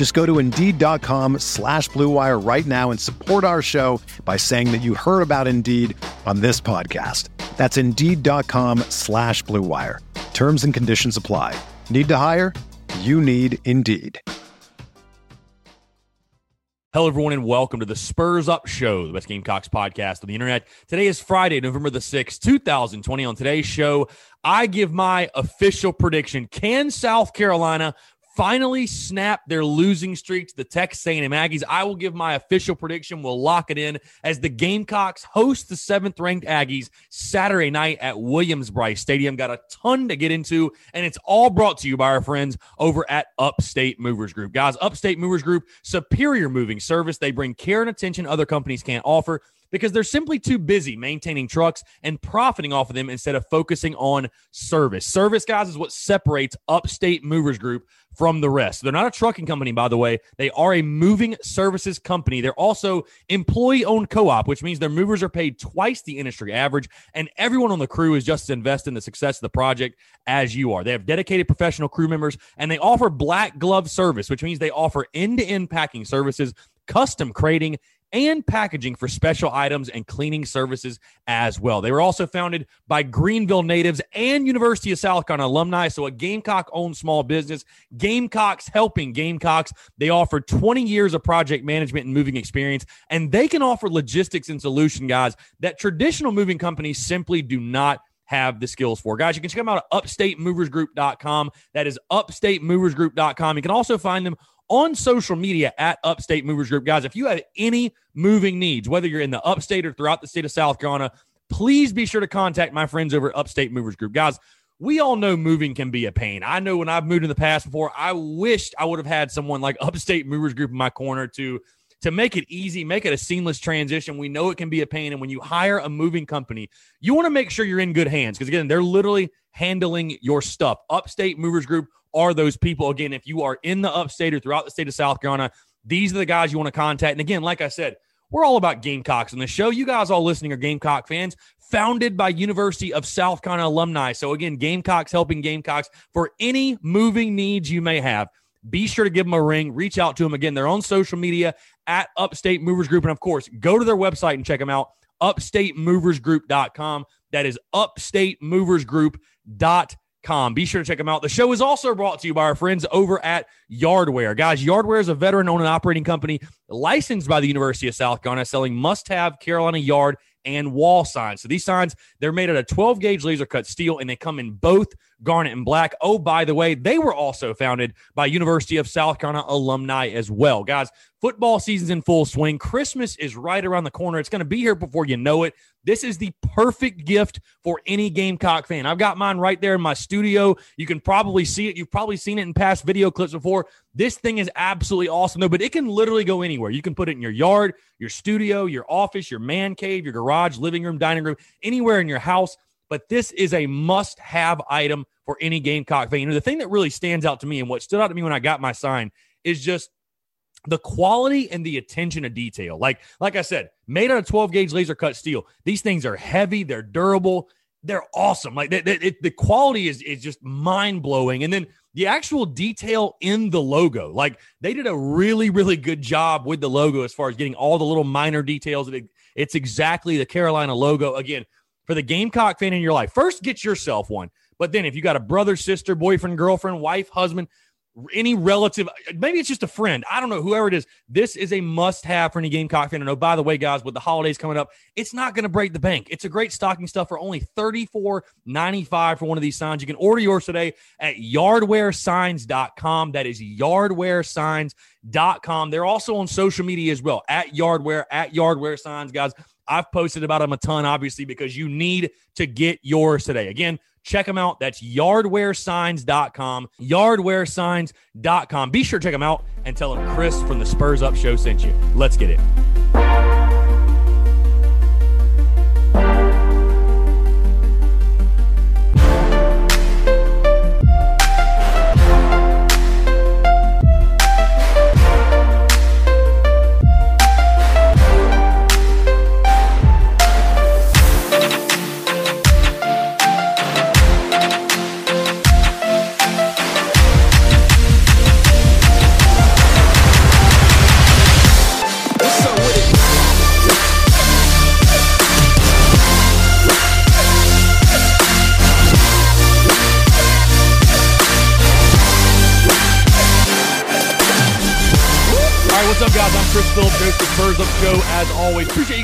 Just go to Indeed.com slash BlueWire right now and support our show by saying that you heard about Indeed on this podcast. That's Indeed.com slash BlueWire. Terms and conditions apply. Need to hire? You need Indeed. Hello, everyone, and welcome to the Spurs Up Show, the best Gamecocks podcast on the internet. Today is Friday, November the 6th, 2020. On today's show, I give my official prediction. Can South Carolina finally snap their losing streak to the Texas A&M Aggies. I will give my official prediction. We'll lock it in as the Gamecocks host the seventh-ranked Aggies Saturday night at Williams-Brice Stadium. Got a ton to get into, and it's all brought to you by our friends over at Upstate Movers Group. Guys, Upstate Movers Group, superior moving service. They bring care and attention other companies can't offer because they're simply too busy maintaining trucks and profiting off of them instead of focusing on service. Service, guys, is what separates Upstate Movers Group from the rest. They're not a trucking company, by the way. They are a moving services company. They're also employee owned co op, which means their movers are paid twice the industry average, and everyone on the crew is just as invested in the success of the project as you are. They have dedicated professional crew members, and they offer black glove service, which means they offer end to end packing services, custom crating, and packaging for special items and cleaning services as well. They were also founded by Greenville natives and University of South Carolina alumni. So a Gamecock owned small business. Gamecocks helping Gamecocks. They offer 20 years of project management and moving experience, and they can offer logistics and solution guys that traditional moving companies simply do not have the skills for. Guys, you can check them out at upstatemoversgroup.com. That is upstatemoversgroup.com. You can also find them on social media at Upstate Movers Group. Guys, if you have any moving needs, whether you're in the upstate or throughout the state of South Carolina, please be sure to contact my friends over at Upstate Movers Group. Guys, we all know moving can be a pain. I know when I've moved in the past before, I wished I would have had someone like Upstate Movers Group in my corner to to make it easy, make it a seamless transition. We know it can be a pain. And when you hire a moving company, you want to make sure you're in good hands because, again, they're literally handling your stuff. Upstate Movers Group are those people. Again, if you are in the upstate or throughout the state of South Carolina, these are the guys you want to contact. And again, like I said, we're all about Gamecocks on the show. You guys all listening are Gamecock fans, founded by University of South Carolina alumni. So again, Gamecocks helping Gamecocks for any moving needs you may have. Be sure to give them a ring. Reach out to them. Again, they're on social media at Upstate Movers Group. And of course, go to their website and check them out, upstatemoversgroup.com. That is upstatemoversgroup.com Com. Be sure to check them out. The show is also brought to you by our friends over at Yardware. Guys, Yardware is a veteran owned and operating company licensed by the University of South Carolina, selling must have Carolina yard and wall signs. So these signs, they're made out of 12 gauge laser cut steel and they come in both garnet and black. Oh, by the way, they were also founded by University of South Carolina alumni as well. Guys, football season's in full swing. Christmas is right around the corner. It's going to be here before you know it. This is the perfect gift for any Gamecock fan. I've got mine right there in my studio. You can probably see it. You've probably seen it in past video clips before. This thing is absolutely awesome, though, but it can literally go anywhere. You can put it in your yard, your studio, your office, your man cave, your garage, living room, dining room, anywhere in your house. But this is a must have item for any Gamecock fan. You know, the thing that really stands out to me and what stood out to me when I got my sign is just the quality and the attention to detail. Like, like I said, made out of 12 gauge laser cut steel. These things are heavy, they're durable, they're awesome. Like they, they, it, the quality is is just mind blowing. And then the actual detail in the logo, like they did a really really good job with the logo as far as getting all the little minor details. It, it's exactly the Carolina logo. Again, for the Gamecock fan in your life, first get yourself one. But then if you got a brother, sister, boyfriend, girlfriend, wife, husband, any relative, maybe it's just a friend. I don't know, whoever it is. This is a must have for any Gamecock fan. And oh, by the way, guys, with the holidays coming up, it's not going to break the bank. It's a great stocking stuff for only $34.95 for one of these signs. You can order yours today at yardwaresigns.com. That is yardwaresigns.com. They're also on social media as well at yardware, at yardware signs, guys. I've posted about them a ton, obviously, because you need to get yours today. Again, Check them out. That's yardwaresigns.com. Yardwaresigns.com. Be sure to check them out and tell them Chris from the Spurs Up Show sent you. Let's get it.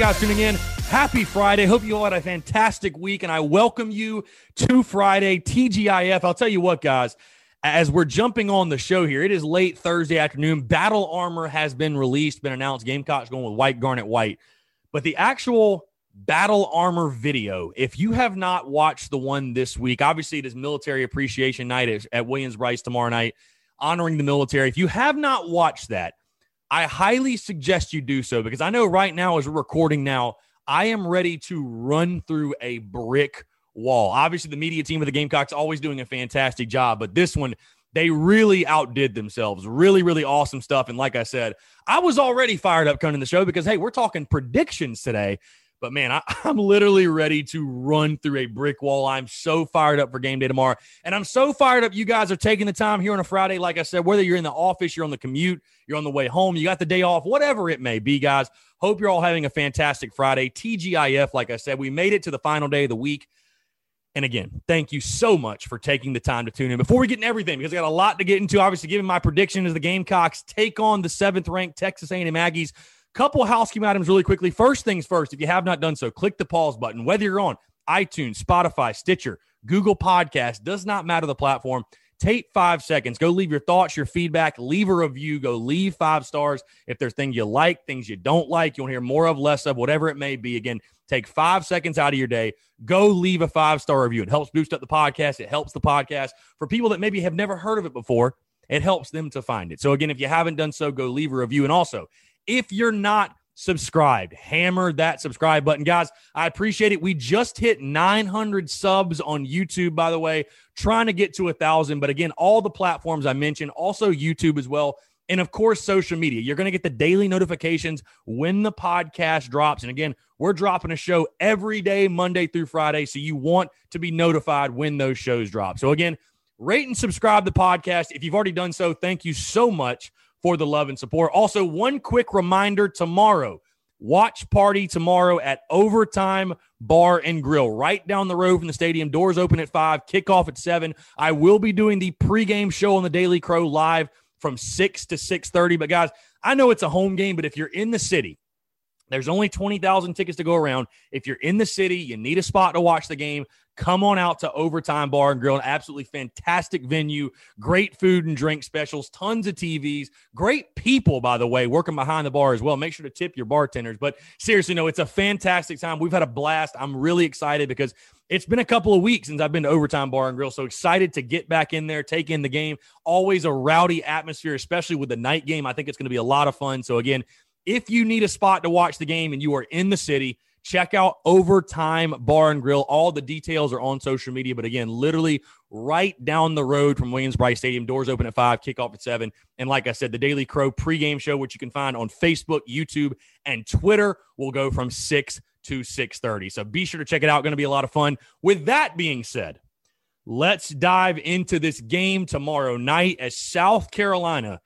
Guys tuning in. Happy Friday. Hope you all had a fantastic week, and I welcome you to Friday TGIF. I'll tell you what, guys, as we're jumping on the show here, it is late Thursday afternoon. Battle Armor has been released, been announced. Gamecocks going with white, garnet, white. But the actual Battle Armor video, if you have not watched the one this week, obviously it is Military Appreciation Night at, at Williams-Brice tomorrow night, honoring the military. If you have not watched that, I highly suggest you do so because I know right now, as we're recording now, I am ready to run through a brick wall. Obviously, the media team of the Gamecocks always doing a fantastic job, but this one, they really outdid themselves. Really, really awesome stuff. And like I said, I was already fired up coming to the show because, hey, we're talking predictions today. But man, I, am literally ready to run through a brick wall. I'm so fired up for game day tomorrow. And I'm so fired up. You guys are taking the time here on a Friday. Like I said, whether you're in the office, you're on the commute, you're on the way home, you got the day off, whatever it may be, guys. Hope you're all having a fantastic Friday. TGIF, like I said, we made it to the final day of the week. And again, thank you so much for taking the time to tune in. Before we get into everything, because I got a lot to get into, obviously giving my prediction as the Gamecocks take on the seventh ranked Texas A&M Aggies Couple housekeeping items really quickly. First things first, if you have not done so, click the pause button. Whether you're on iTunes, Spotify, Stitcher, Google Podcast, does not matter the platform. Take five seconds. Go leave your thoughts, your feedback, leave a review. Go leave five stars. If there's things you like, things you don't like, you want to hear more of, less of, whatever it may be. Again, take five seconds out of your day. Go leave a five star review. It helps boost up the podcast. It helps the podcast for people that maybe have never heard of it before. It helps them to find it. So, again, if you haven't done so, go leave a review. And also, if you're not subscribed, hammer that subscribe button. Guys, I appreciate it. We just hit 900 subs on YouTube, by the way, trying to get to a thousand. But again, all the platforms I mentioned, also YouTube as well. And of course, social media. You're going to get the daily notifications when the podcast drops. And again, we're dropping a show every day, Monday through Friday. So you want to be notified when those shows drop. So again, rate and subscribe the podcast. If you've already done so, thank you so much for the love and support. Also, one quick reminder tomorrow watch party tomorrow at Overtime Bar and Grill, right down the road from the stadium. Doors open at five, kickoff at seven. I will be doing the pregame show on the Daily Crow live from six to six thirty. But guys, I know it's a home game, but if you're in the city, there's only 20,000 tickets to go around. If you're in the city, you need a spot to watch the game. Come on out to Overtime Bar and Grill, an absolutely fantastic venue, great food and drink specials, tons of TVs, great people, by the way, working behind the bar as well. Make sure to tip your bartenders. But seriously, no, it's a fantastic time. We've had a blast. I'm really excited because it's been a couple of weeks since I've been to Overtime Bar and Grill. So excited to get back in there, take in the game. Always a rowdy atmosphere, especially with the night game. I think it's going to be a lot of fun. So again, if you need a spot to watch the game and you are in the city, check out Overtime Bar and Grill. All the details are on social media, but again, literally right down the road from Williams-Brice Stadium. Doors open at five, kickoff at seven. And like I said, the Daily Crow pregame show, which you can find on Facebook, YouTube, and Twitter, will go from six to six thirty. So be sure to check it out. Going to be a lot of fun. With that being said, let's dive into this game tomorrow night as South Carolina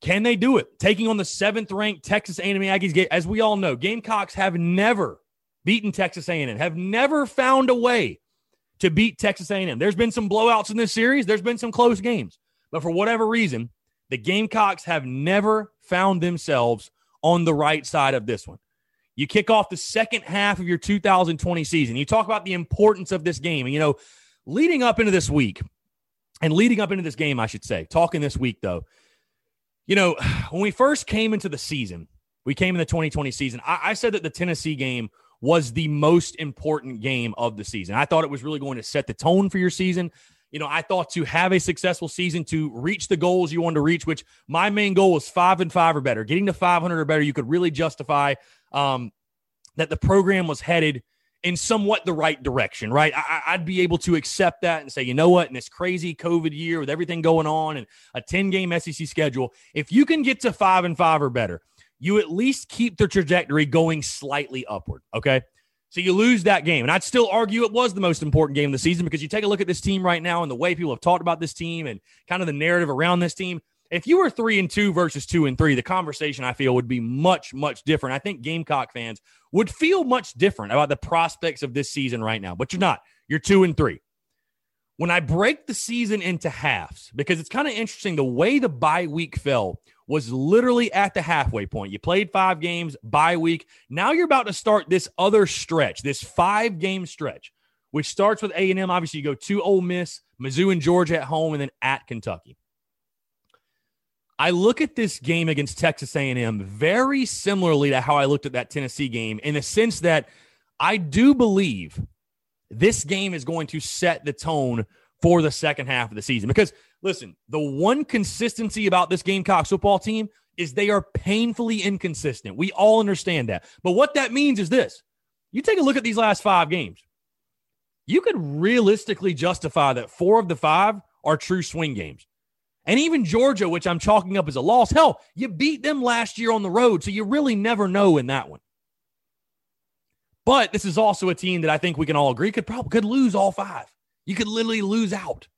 can they do it? Taking on the seventh ranked Texas A&M Aggies. As we all know, Gamecocks have never beaten Texas A&M. Have never found a way to beat Texas A&M. There's been some blowouts in this series. There's been some close games, But for whatever reason, the Gamecocks have never found themselves on the right side of this one. You kick off the second half of your 2020 season. You talk about the importance of this game. And, you know, leading up into this week and leading up into this game, I should say, talking this week, though, you know, when we first came into the season, we came in the 2020 season, I, I said that the Tennessee game was the most important game of the season. I thought it was really going to set the tone for your season. You know, I thought to have a successful season, to reach the goals you wanted to reach, which my main goal was five and five or better. Getting to 500 or better, you could really justify um, that the program was headed in somewhat the right direction, right? I, would be able to accept that and say, you know what, in this crazy COVID year with everything going on and a 10 game SEC schedule, if you can get to five and five or better, you at least keep the trajectory going slightly upward. Okay. So you lose that game. And I'd still argue it was the most important game of the season because you take a look at this team right now and the way people have talked about this team and kind of the narrative around this team. If you were three and two versus two and three, the conversation I feel would be much, much different. I think Gamecock fans would feel much different about the prospects of this season right now, but you're not. You're two and three. When I break the season into halves, because it's kind of interesting the way the bye week fell was literally at the halfway point. You played five games, bye week. Now you're about to start this other stretch, this five game stretch, which starts with A&M. Obviously, you go to Ole Miss, Mizzou and Georgia at home, and then at Kentucky. I look at this game against Texas A&M very similarly to how I looked at that Tennessee game in the sense that I do believe this game is going to set the tone for the second half of the season because Listen, the one consistency about this Gamecocks football team is they are painfully inconsistent. We all understand that. But what that means is this you take a look at these last five games, you could realistically justify that four of the five are true swing games. And even Georgia, which I'm chalking up as a loss, hell, you beat them last year on the road. So you really never know in that one. But this is also a team that I think we can all agree could probably could lose all five. You could literally lose out.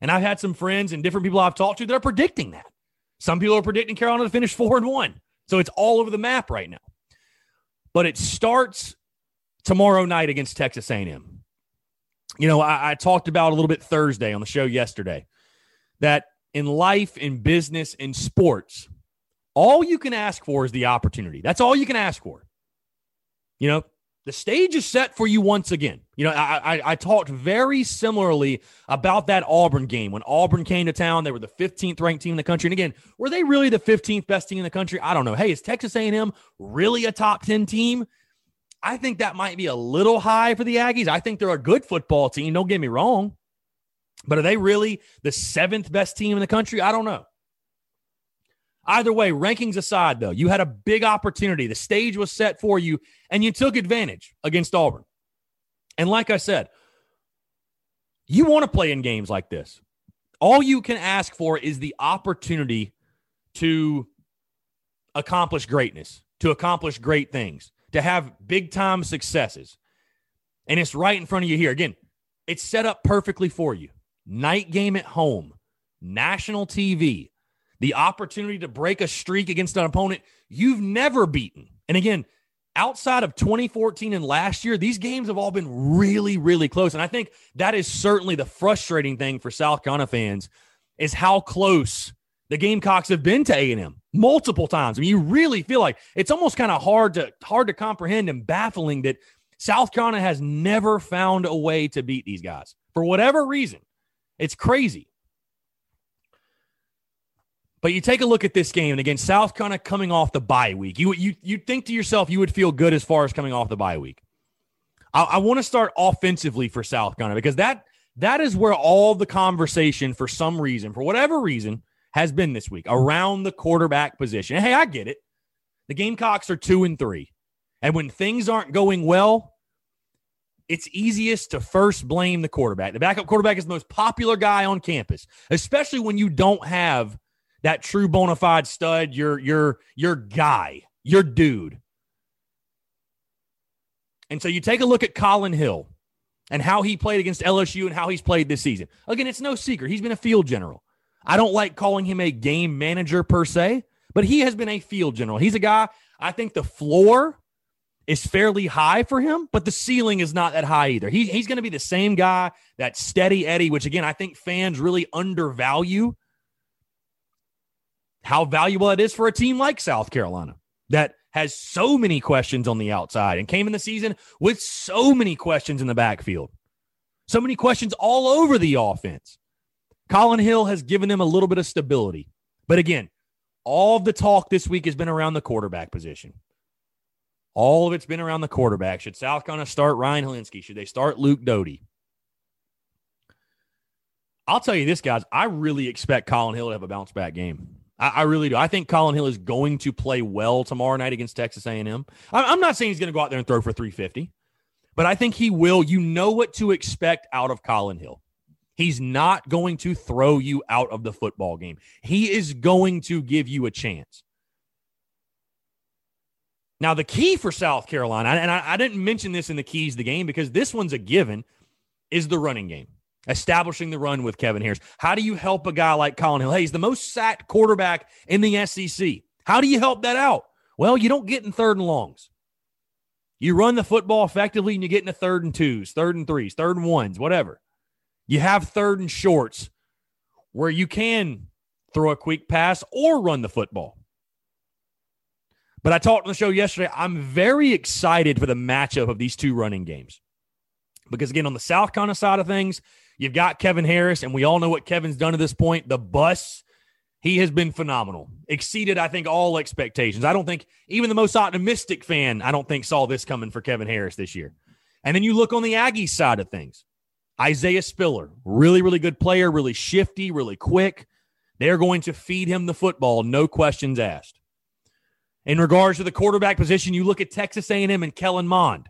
And I've had some friends and different people I've talked to that are predicting that. Some people are predicting Carolina to finish four and one. So it's all over the map right now. But it starts tomorrow night against Texas A&M. You know, I, I talked about a little bit Thursday on the show yesterday that in life, in business, in sports, all you can ask for is the opportunity. That's all you can ask for. You know, the stage is set for you once again. You know, I, I, I, talked very similarly about that Auburn game. When Auburn came to town, they were the 15th ranked team in the country. And again, were they really the 15th best team in the country? I don't know. Hey, is Texas A&M really a top 10 team? I think that might be a little high for the Aggies. I think they're a good football team. Don't get me wrong. But are they really the seventh best team in the country? I don't know. Either way, rankings aside, though, you had a big opportunity. The stage was set for you, and you took advantage against Auburn. And like I said, you want to play in games like this. All you can ask for is the opportunity to accomplish greatness, to accomplish great things, to have big time successes. And it's right in front of you here. Again, it's set up perfectly for you. Night game at home, national TV, the opportunity to break a streak against an opponent you've never beaten. And again, outside of 2014 and last year, these games have all been really, really close. And I think that is certainly the frustrating thing for South Carolina fans is how close the Gamecocks have been to A&M multiple times. I mean, you really feel like it's almost kind of hard to hard to comprehend and baffling that South Carolina has never found a way to beat these guys for whatever reason. It's crazy. But you take a look at this game, and again, South Carolina coming off the bye week. You you you think to yourself you would feel good as far as coming off the bye week. I, I want to start offensively for South Carolina because that that is where all the conversation, for some reason, for whatever reason, has been this week around the quarterback position. hey, I get it. The Gamecocks are two and three, and when things aren't going well, it's easiest to first blame the quarterback. The backup quarterback is the most popular guy on campus, especially when you don't have that true bona fide stud, your your your guy, your dude. And so you take a look at Collin Hill and how he played against LSU and how he's played this season. Again, it's no secret. He's been a field general. I don't like calling him a game manager per se, but he has been a field general. He's a guy, I think the floor is fairly high for him, but the ceiling is not that high either. He, he's going to be the same guy, that steady Eddie, which again, I think fans really undervalue how valuable it is for a team like South Carolina that has so many questions on the outside and came in the season with so many questions in the backfield, so many questions all over the offense. Collin Hill has given them a little bit of stability. But again, all of the talk this week has been around the quarterback position. All of it's been around the quarterback. Should South Carolina start Ryan Hilinski? Should they start Luke Doty? I'll tell you this, guys. I really expect Collin Hill to have a bounce back game. I, I, really do. I think Collin Hill is going to play well tomorrow night against Texas A&M. I, I'm not saying he's going to go out there and throw for 350, but I think he will. You know what to expect out of Collin Hill. He's not going to throw you out of the football game. He is going to give you a chance. Now, the key for South Carolina, and I, I didn't mention this in the keys of the game because this one's a given, is the running game establishing the run with Kevin Harris. How do you help a guy like Collin Hill? Hey, he's the most sacked quarterback in the SEC. How do you help that out? Well, you don't get in third and longs. You run the football effectively and you get into third and twos, third and threes, third and ones, whatever. You have third and shorts where you can throw a quick pass or run the football. But I talked on the show yesterday. I'm very excited for the matchup of these two running games. Because again, on the South Carolina side of things, You've got Kevin Harris, and we all know what Kevin's done to this point. The bus, he has been phenomenal. Exceeded, I think, all expectations. I don't think even the most optimistic fan, I don't think saw this coming for Kevin Harris this year. And then you look on the Aggie side of things. Isaiah Spiller, really, really good player, really shifty, really quick. They're going to feed him the football, no questions asked. In regards to the quarterback position, you look at Texas A&M and Kellen Mond.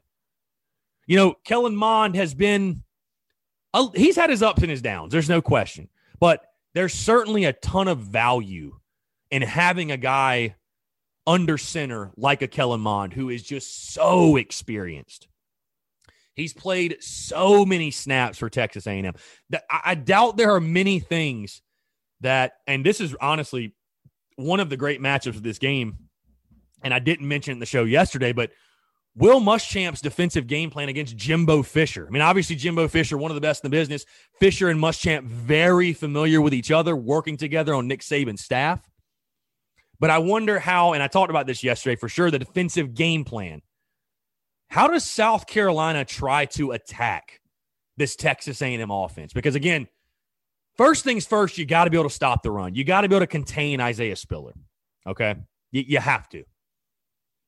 You know, Kellen Mond has been he's had his ups and his downs. There's no question. But there's certainly a ton of value in having a guy under center like a Kellen Mond who is just so experienced. He's played so many snaps for Texas A&M I doubt there are many things that, and this is honestly one of the great matchups of this game. And I didn't mention in the show yesterday, but Will Muschamp's defensive game plan against Jimbo Fisher. I mean, obviously, Jimbo Fisher, one of the best in the business. Fisher and Muschamp, very familiar with each other, working together on Nick Saban's staff. But I wonder how, and I talked about this yesterday for sure, the defensive game plan. How does South Carolina try to attack this Texas A&M offense? Because again, first things first, you got to be able to stop the run. You got to be able to contain Isaiah Spiller. Okay, you, you have to.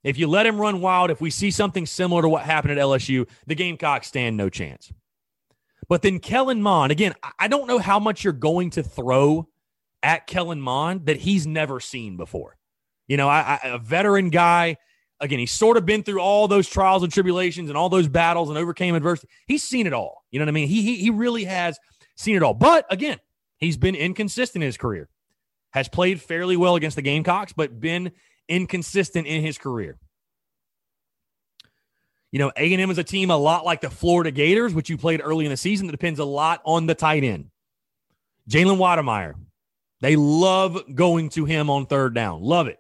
If you let him run wild, if we see something similar to what happened at LSU, the Gamecocks stand no chance. But then Kellen Mond, again, I don't know how much you're going to throw at Kellen Mond that he's never seen before. You know, I, I, a veteran guy. Again, he's sort of been through all those trials and tribulations and all those battles and overcame adversity. He's seen it all. You know what I mean? He, he, he really has seen it all. But again, he's been inconsistent in his career. Has played fairly well against the Gamecocks, but been inconsistent in his career. You know, A&M is a team a lot like the Florida Gators, which you played early in the season, that depends a lot on the tight end. Jalen Wydermyer, they love going to him on third down. Love it.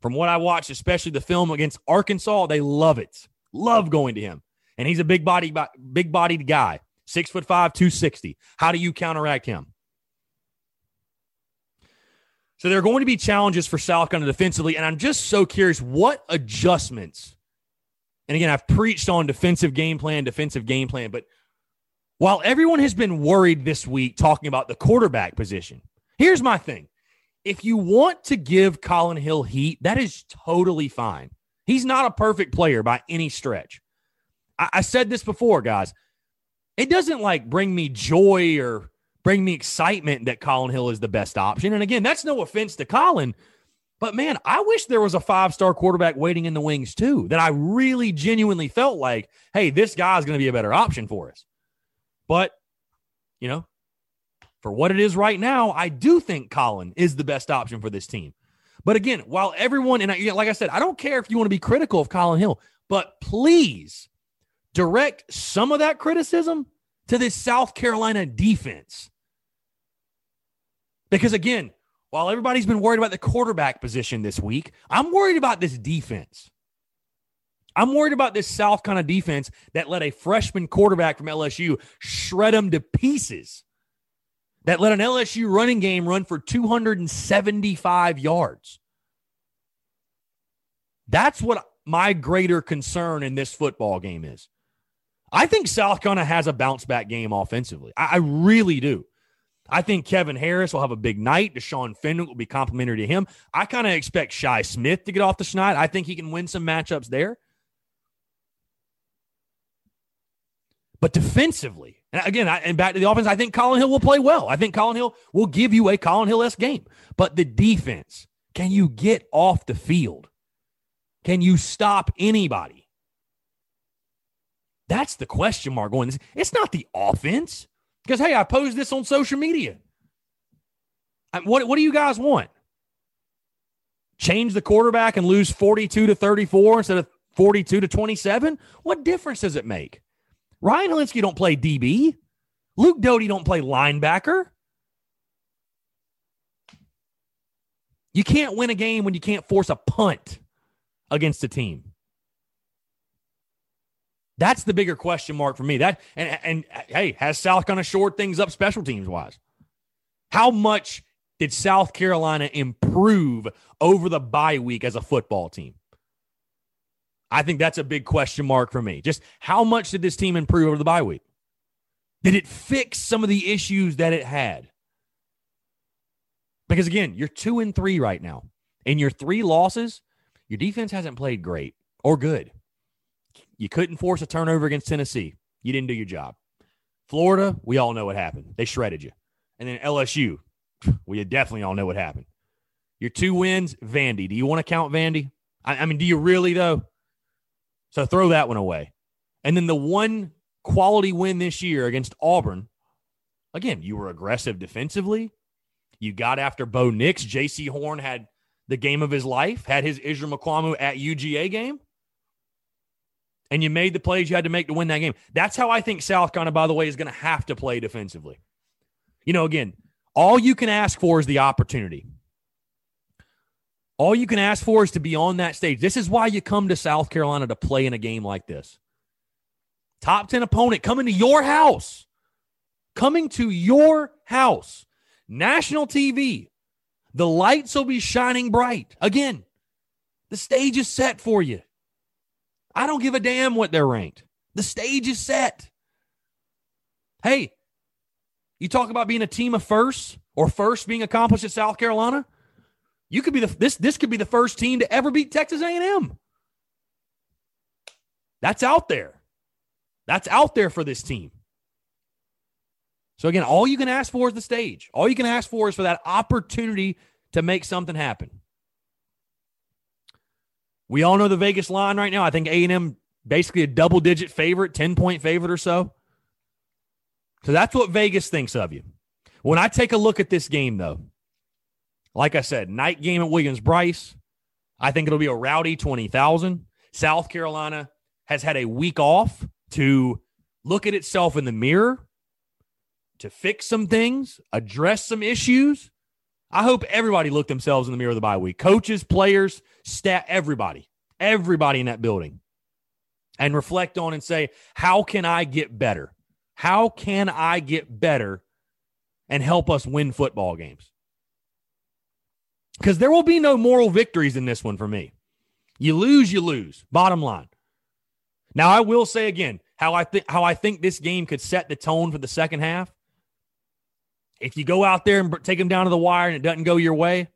From what I watched, especially the film against Arkansas, they love it. Love going to him. And he's a big body, big bodied guy, six foot five, 260. How do you counteract him? So there are going to be challenges for South Carolina defensively, and I'm just so curious what adjustments. And again, I've preached on defensive game plan, defensive game plan, but while everyone has been worried this week talking about the quarterback position, here's my thing. If you want to give Collin Hill heat, that is totally fine. He's not a perfect player by any stretch. I, I said this before, guys. It doesn't like bring me joy or bring me excitement that Collin Hill is the best option. And again, that's no offense to Collin, but man, I wish there was a five star quarterback waiting in the wings too, that I really genuinely felt like, hey, this guy's going to be a better option for us. But, you know, for what it is right now, I do think Collin is the best option for this team. But again, while everyone, and I, like I said, I don't care if you want to be critical of Collin Hill, but please direct some of that criticism to this South Carolina defense. Because again, while everybody's been worried about the quarterback position this week, I'm worried about this defense. I'm worried about this South Carolina defense that let a freshman quarterback from LSU shred them to pieces. that let an LSU running game run for 275 yards. That's what my greater concern in this football game is. I think South Carolina has a bounce back game offensively. I, I really do. I think Kevin Harris will have a big night. Deshaun Fenwick will be complimentary to him. I kind of expect Shi Smith to get off the schneid. I think he can win some matchups there. But defensively, and again, I, and back to the offense, I think Collin Hill will play well. I think Collin Hill will give you a Collin Hill esque game. But the defense, can you get off the field? Can you stop anybody? That's the question mark going. It's not the offense. Because, hey, I posed this on social media. What, what do you guys want? Change the quarterback and lose 42 to 34 instead of 42 to 27? What difference does it make? Ryan Hilinski don't play DB. Luke Doty don't play linebacker. You can't win a game when you can't force a punt against a team. That's the bigger question mark for me. That and and hey, has South Carolina shored things up special teams wise? How much did South Carolina improve over the bye week as a football team? I think that's a big question mark for me. Just how much did this team improve over the bye week? Did it fix some of the issues that it had? Because again, you're two and three right now. In your three losses, your defense hasn't played great or good. You couldn't force a turnover against Tennessee. You didn't do your job. Florida, we all know what happened. They shredded you. And then LSU, we definitely all know what happened. Your two wins, Vandy. Do you want to count Vandy? I, I mean, do you really, though? So throw that one away. And then the one quality win this year against Auburn, again, you were aggressive defensively. You got after Bo Nix. Jaycee Horn had the game of his life, had his Israel Mukuamu at UGA game. And you made the plays you had to make to win that game. That's how I think South Carolina, by the way, is going to have to play defensively. You know, again, all you can ask for is the opportunity. All you can ask for is to be on that stage. This is why you come to South Carolina to play in a game like this. Top 10 opponent coming to your house, coming to your house, national TV. The lights will be shining bright. Again, the stage is set for you. I don't give a damn what they're ranked. The stage is set. Hey, you talk about being a team of first or first being accomplished at South Carolina. You could be the this this could be the first team to ever beat Texas A&M. That's out there. That's out there for this team. So again, all you can ask for is the stage. All you can ask for is for that opportunity to make something happen. We all know the Vegas line right now. I think A&M basically a double digit favorite, 10 point favorite or so. So that's what Vegas thinks of you. When I take a look at this game though, like I said, night game at Williams-Brice, I think it'll be a rowdy 20,000. South Carolina has had a week off to look at itself in the mirror, to fix some things, address some issues. I hope everybody looked themselves in the mirror of the bye week. Coaches, players, staff, everybody, everybody in that building. And reflect on and say, how can I get better? How can I get better and help us win football games? because there will be no moral victories in this one for me. You lose, you lose. Bottom line. Now, I will say again how I think how I think this game could set the tone for the second half. If you go out there and take them down to the wire and it doesn't go your way,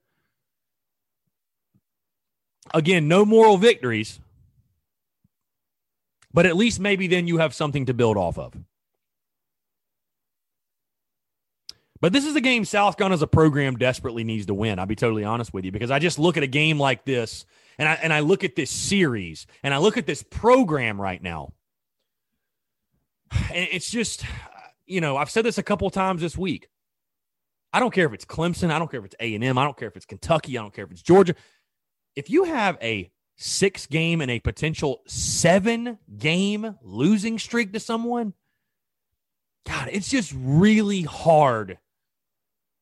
again, no moral victories, but at least maybe then you have something to build off of. But this is a game South Gun as a program desperately needs to win. I'll be totally honest with you because I just look at a game like this and I and I look at this series and I look at this program right now. And it's just, you know, I've said this a couple times this week. I don't care if it's Clemson, I don't care if it's A&M, I don't care if it's Kentucky, I don't care if it's Georgia. If you have a six game and a potential seven game losing streak to someone, God, it's just really hard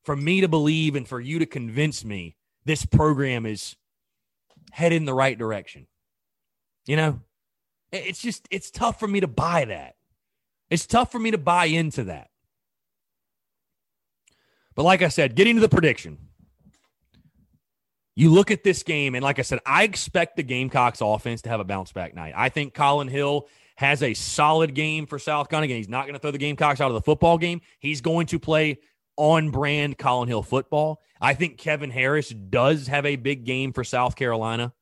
for me to believe and for you to convince me this program is headed in the right direction. You know, it's just, it's tough for me to buy that. It's tough for me to buy into that. But like I said, getting to the prediction, you look at this game, and like I said, I expect the Gamecocks offense to have a bounce back night. I think Collin Hill has a solid game for South. Again, he's not going to throw the Gamecocks out of the football game. He's going to play on brand Collin Hill football. I think Kevin Harris does have a big game for South Carolina.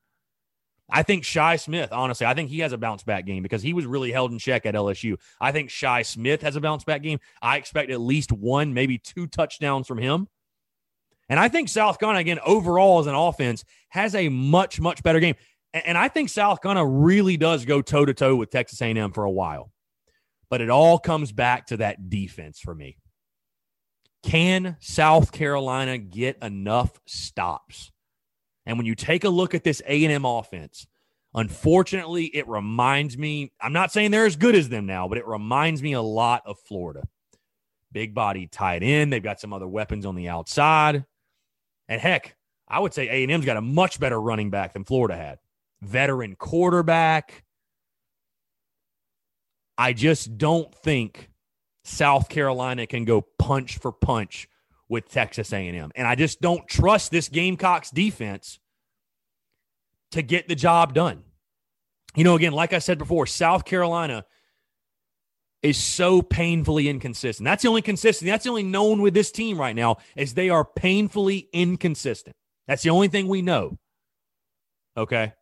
I think Shi Smith, honestly, I think he has a bounce back game because he was really held in check at LSU. I think Shi Smith has a bounce back game. I expect at least one, maybe two touchdowns from him. And I think South Carolina, again, overall as an offense, has a much, much better game. And I think South Carolina really does go toe to toe with Texas A&M for a while. But it all comes back to that defense for me. Can South Carolina get enough stops? And when you take a look at this A&M offense, unfortunately, it reminds me, I'm not saying they're as good as them now, but it reminds me a lot of Florida. Big body tight end. They've got some other weapons on the outside. And heck, I would say A&M's got a much better running back than Florida had. Veteran quarterback. I just don't think South Carolina can go punch for punch with Texas A&M. And I just don't trust this Gamecocks defense to get the job done. You know, again, like I said before, South Carolina is so painfully inconsistent. That's the only consistent. That's the only known with this team right now is they are painfully inconsistent. That's the only thing we know. Okay.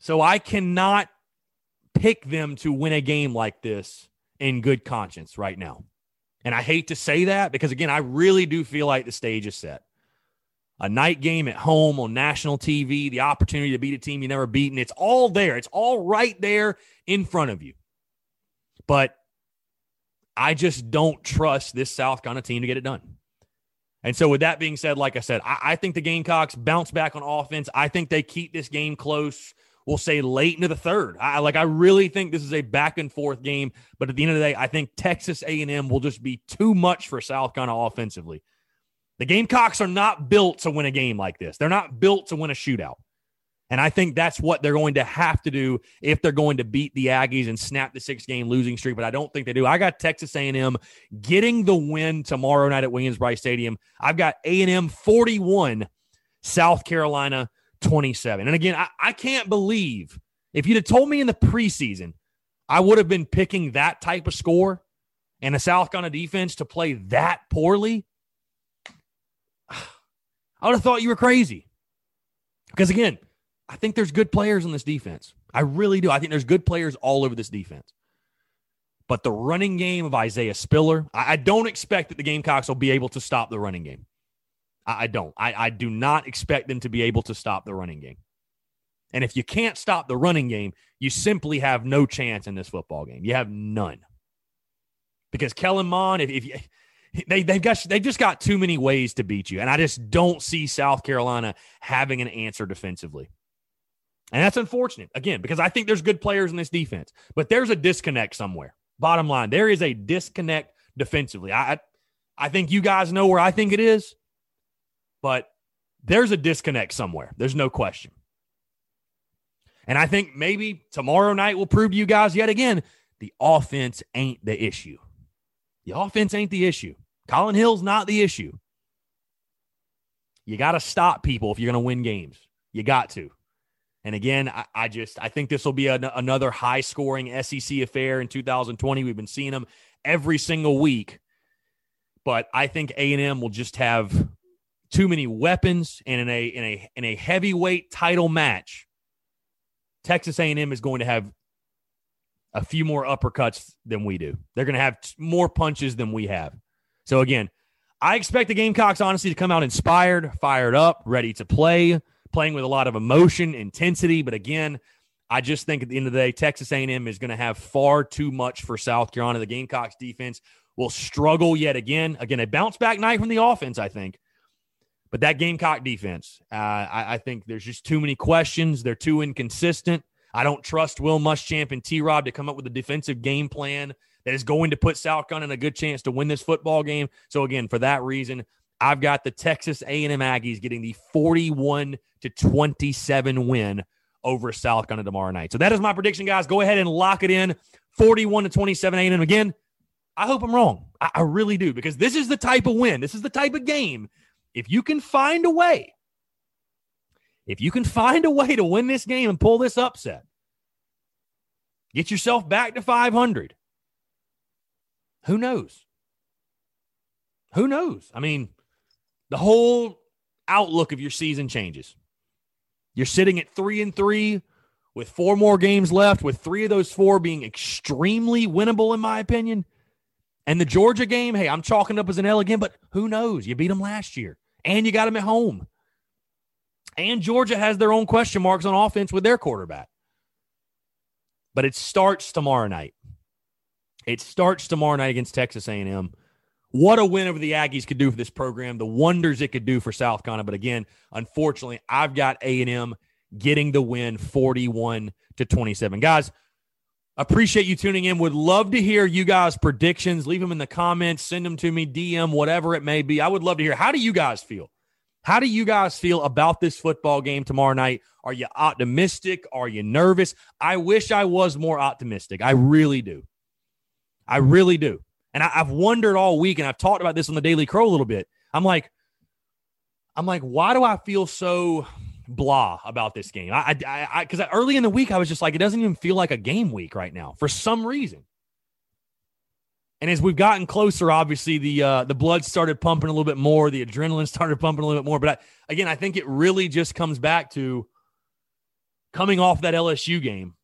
So I cannot pick them to win a game like this in good conscience right now. And I hate to say that because, again, I really do feel like the stage is set. A night game at home on national TV, the opportunity to beat a team you never beaten. It's all there. It's all right there in front of you. But I just don't trust this South Carolina team to get it done. And so, with that being said, like I said, I, I think the Gamecocks bounce back on offense. I think they keep this game close we'll say late into the third. I like I really think this is a back and forth game, but at the end of the day, I think Texas A&M will just be too much for South Carolina offensively. The Gamecocks are not built to win a game like this. They're not built to win a shootout. And I think that's what they're going to have to do if they're going to beat the Aggies and snap the six game losing streak. But I don't think they do. I got Texas A&M getting the win tomorrow night at Williams-Brice Stadium. I've got A&M 41, South Carolina 27. And again, I, I can't believe if you'd have told me in the preseason, I would have been picking that type of score and a South Carolina defense to play that poorly. I would have thought you were crazy. Because again, I think there's good players in this defense. I really do. I think there's good players all over this defense. But the running game of Isaiah Spiller, I don't expect that the Gamecocks will be able to stop the running game. I, I don't. I, I do not expect them to be able to stop the running game. And if you can't stop the running game, you simply have no chance in this football game. You have none. Because Kellen Mond, if, if you, they they've got they've just got too many ways to beat you, and I just don't see South Carolina having an answer defensively. And that's unfortunate again because I think there's good players in this defense, but there's a disconnect somewhere. Bottom line, there is a disconnect defensively. I I think you guys know where I think it is but there's a disconnect somewhere. There's no question. And I think maybe tomorrow night will prove to you guys yet again the offense ain't the issue. The offense ain't the issue. Collin Hill's not the issue. You got to stop people if you're going to win games. You got to. And again, I, I just I think this will be an, another high scoring SEC affair in 2020. We've been seeing them every single week, but I think A and M will just have too many weapons, and in a in a in a heavyweight title match, Texas A&M is going to have a few more uppercuts than we do. They're going to have t- more punches than we have. So again, I expect the Gamecocks honestly to come out inspired, fired up, ready to play, playing with a lot of emotion, intensity. But again, I just think at the end of the day, Texas A&M is going to have far too much for South Carolina. The Gamecocks defense will struggle yet again. Again, a bounce back night from the offense, I think. But that Gamecock defense, uh, I, I, think there's just too many questions. They're too inconsistent. I don't trust Will Muschamp and T. Rob to come up with a defensive game plan that is going to put South Carolina in a good chance to win this football game. So again, for that reason, I've got the Texas A&M Aggies getting the 41 to 27 win over South Carolina tomorrow night. So that is my prediction, guys. Go ahead and lock it in. 41 to 27 A&M. Again, I hope I'm wrong. I really do because this is the type of win. This is the type of game. If you can find a way, if you can find a way to win this game and pull this upset, get yourself back to 500. Who knows? Who knows? I mean, the whole outlook of your season changes. You're sitting at three and three with four more games left, with three of those four being extremely winnable, in my opinion. And the Georgia game, hey, I'm chalking up as an L again, but who knows? You beat them last year and you got them at home. And Georgia has their own question marks on offense with their quarterback. But it starts tomorrow night. It starts tomorrow night against Texas A&M. What a win over the Aggies could do for this program, the wonders it could do for South Carolina. But again, unfortunately, I've got A&M getting the win 41 to 27. Guys, appreciate you tuning in. Would love to hear you guys' predictions. Leave them in the comments, send them to me, DM, whatever it may be. I would love to hear. How do you guys feel? How do you guys feel about this football game tomorrow night? Are you optimistic? Are you nervous? I wish I was more optimistic. I really do. I really do. And I, have wondered all week, and I've talked about this on the Daily Crow a little bit. I'm like, I'm like, why do I feel so blah about this game? I, I, because early in the week I was just like, it doesn't even feel like a game week right now for some reason. And as we've gotten closer, obviously the uh, the blood started pumping a little bit more, the adrenaline started pumping a little bit more. But I, again, I think it really just comes back to coming off that LSU game.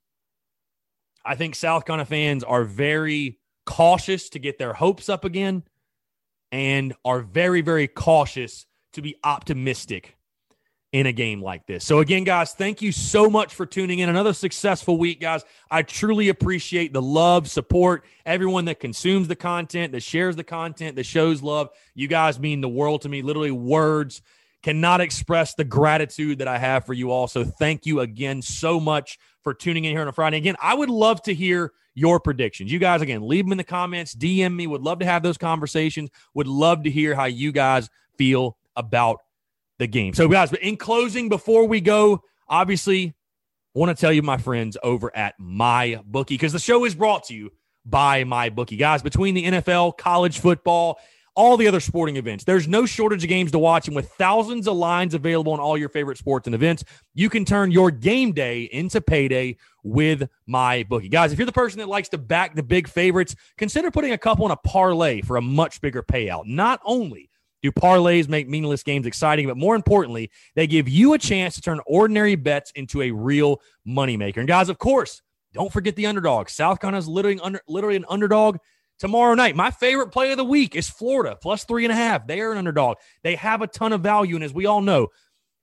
I think South Carolina fans are very cautious to get their hopes up again and are very, very cautious to be optimistic in a game like this. So, again, guys, thank you so much for tuning in. Another successful week, guys. I truly appreciate the love, support, everyone that consumes the content, that shares the content, that shows love. You guys mean the world to me. Literally, words cannot express the gratitude that I have for you all. So, thank you again so much for tuning in here on a Friday. Again, I would love to hear your predictions. You guys, again, leave them in the comments, DM me. Would love to have those conversations. Would love to hear how you guys feel about the game. So, guys, but in closing, before we go, obviously, want to tell you, my friends, over at MyBookie, because the show is brought to you by MyBookie. Guys, between the NFL, college football, all the other sporting events. There's no shortage of games to watch, and with thousands of lines available on all your favorite sports and events, you can turn your game day into payday with MyBookie. Guys, if you're the person that likes to back the big favorites, consider putting a couple in a parlay for a much bigger payout. Not only do parlays make meaningless games exciting, but more importantly, they give you a chance to turn ordinary bets into a real moneymaker. And guys, of course, don't forget the underdog. South Carolina is literally, under, literally an underdog tomorrow night. My favorite play of the week is Florida plus three and a half. They are an underdog. They have a ton of value. And as we all know,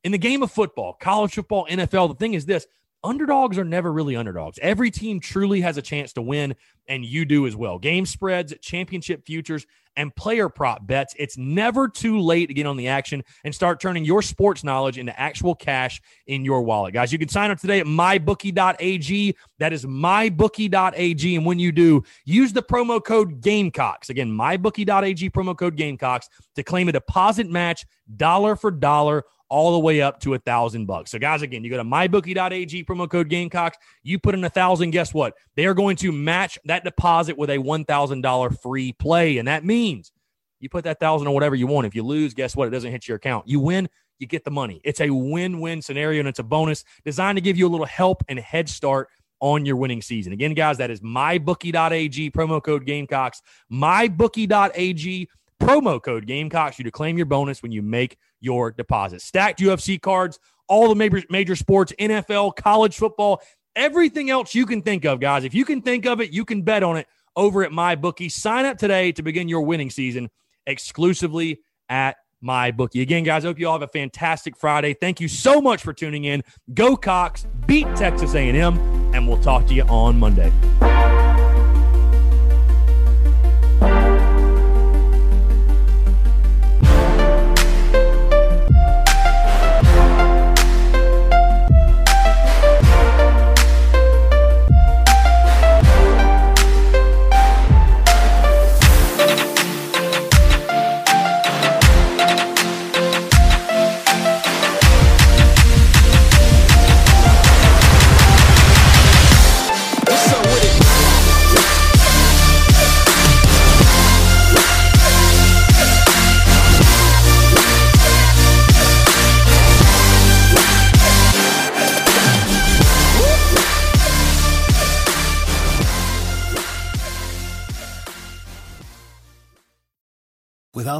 in the game of football, college football, NFL, the thing is this underdogs are never really underdogs. Every team truly has a chance to win, and you do as well. Game spreads, championship futures, and player prop bets. It's never too late to get on the action and start turning your sports knowledge into actual cash in your wallet. Guys, you can sign up today at mybookie.ag. That is mybookie.ag. And when you do, use the promo code Gamecocks. Again, mybookie.ag promo code Gamecocks to claim a deposit match dollar for dollar all the way up to a thousand bucks. So, guys, again, you go to mybookie.ag promo code Gamecocks. You put in a thousand. Guess what? They are going to match that deposit with a one thousand dollar free play, and that means you put that thousand or whatever you want. If you lose, guess what? It doesn't hit your account. You win, you get the money. It's a win-win scenario, and it's a bonus designed to give you a little help and head start on your winning season. Again, guys, that is mybookie.ag promo code Gamecocks. Mybookie.ag promo code Gamecocks you to claim your bonus when you make your deposit. Stacked UFC cards, all the major, major sports, NFL, college football, everything else you can think of, guys. If you can think of it, you can bet on it over at MyBookie. Sign up today to begin your winning season exclusively at MyBookie. Again, guys, I hope you all have a fantastic Friday. Thank you so much for tuning in. Go Cocks, beat Texas A&M, and we'll talk to you on Monday.